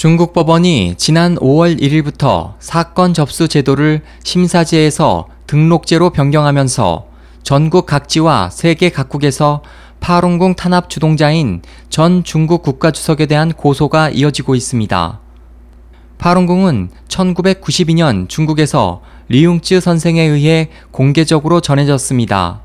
중국 법원이 지난 5월 1일부터 사건 접수 제도를 심사지에서 등록제로 변경하면서 전국 각지와 세계 각국에서 파룬궁 탄압 주동자인 전 중국 국가주석에 대한 고소가 이어지고 있습니다. 파룬궁은 1992년 중국에서 리웅쯔 선생에 의해 공개적으로 전해졌습니다.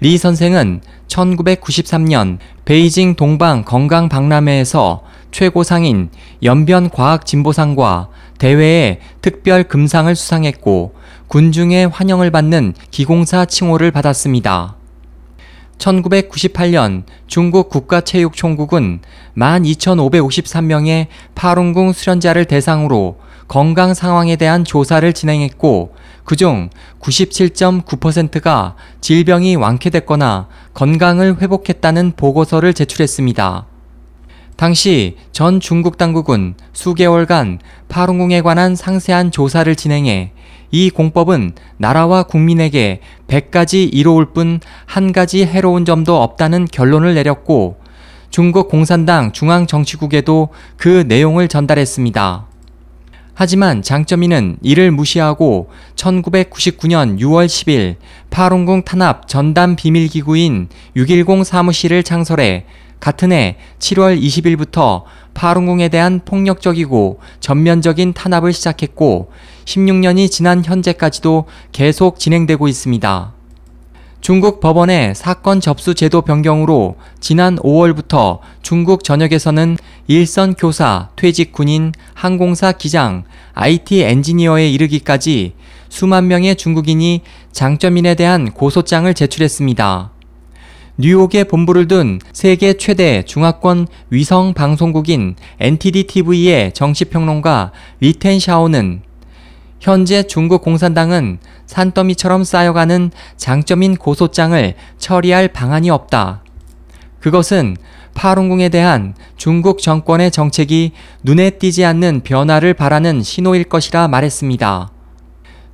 리 선생은 1993년 베이징 동방 건강 박람회에서 최고상인 연변과학진보상과 대회의 특별 금상을 수상했고 군중의 환영을 받는 기공사 칭호를 받았습니다. 1998년 중국 국가체육총국은 12,553명의 파룬궁 수련자를 대상으로 건강 상황에 대한 조사를 진행했고 그중 97.9%가 질병이 완쾌됐거나 건강을 회복했다는 보고서를 제출했습니다. 당시 전 중국 당국은 수개월간 파룬궁에 관한 상세한 조사를 진행해 이 공법은 나라와 국민에게 100가지 이로울 뿐 한 가지 해로운 점도 없다는 결론을 내렸고 중국 공산당 중앙정치국에도 그 내용을 전달했습니다. 하지만 장점이는 이를 무시하고 1999년 6월 10일 파룬궁 탄압 전담 비밀기구인 610 사무실을 창설해 같은 해 7월 20일부터 파룬궁에 대한 폭력적이고 전면적인 탄압을 시작했고 16년이 지난 현재까지도 계속 진행되고 있습니다. 중국 법원의 사건 접수 제도 변경으로 지난 5월부터 중국 전역에서는 일선 교사, 퇴직 군인, 항공사 기장, IT 엔지니어에 이르기까지 수만 명의 중국인이 장점인에 대한 고소장을 제출했습니다. 뉴욕에 본부를 둔 세계 최대 중화권 위성 방송국인 NTD TV의 정치평론가 리텐 샤오는 현재 중국 공산당은 산더미처럼 쌓여가는 장점인 고소장을 처리할 방안이 없다. 그것은 파룬궁에 대한 중국 정권의 정책이 눈에 띄지 않는 변화를 바라는 신호일 것이라 말했습니다.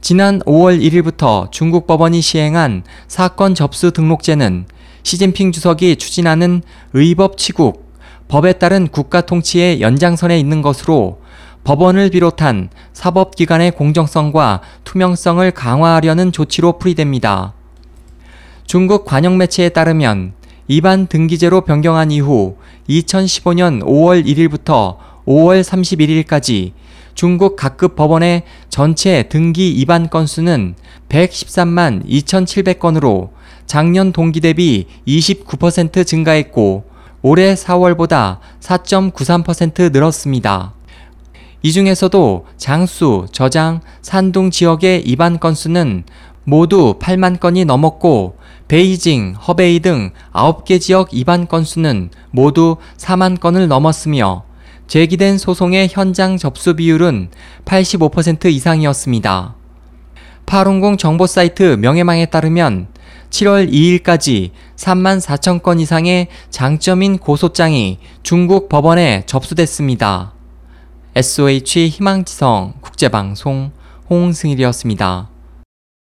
지난 5월 1일부터 중국 법원이 시행한 사건 접수 등록제는 시진핑 주석이 추진하는 의법 치국, 법에 따른 국가 통치의 연장선에 있는 것으로 법원을 비롯한 사법기관의 공정성과 투명성을 강화하려는 조치로 풀이됩니다. 중국 관영 매체에 따르면 입안 등기제로 변경한 이후 2015년 5월 1일부터 5월 31일까지 중국 각급 법원의 전체 등기 입안 건수는 113만 2,700건으로 작년 동기 대비 29% 증가했고 올해 4월보다 4.93% 늘었습니다. 이 중에서도 장수, 저장, 산둥 지역의 입안 건수는 모두 8만 건이 넘었고 베이징, 허베이 등 9개 지역 입안 건수는 모두 4만 건을 넘었으며 제기된 소송의 현장 접수 비율은 85% 이상이었습니다. 파룬공 정보 사이트 명예망에 따르면 7월 2일까지 3만 4천 건 이상의 장점인 고소장이 중국 법원에 접수됐습니다. SOH 희망지성 국제방송 홍승일이었습니다.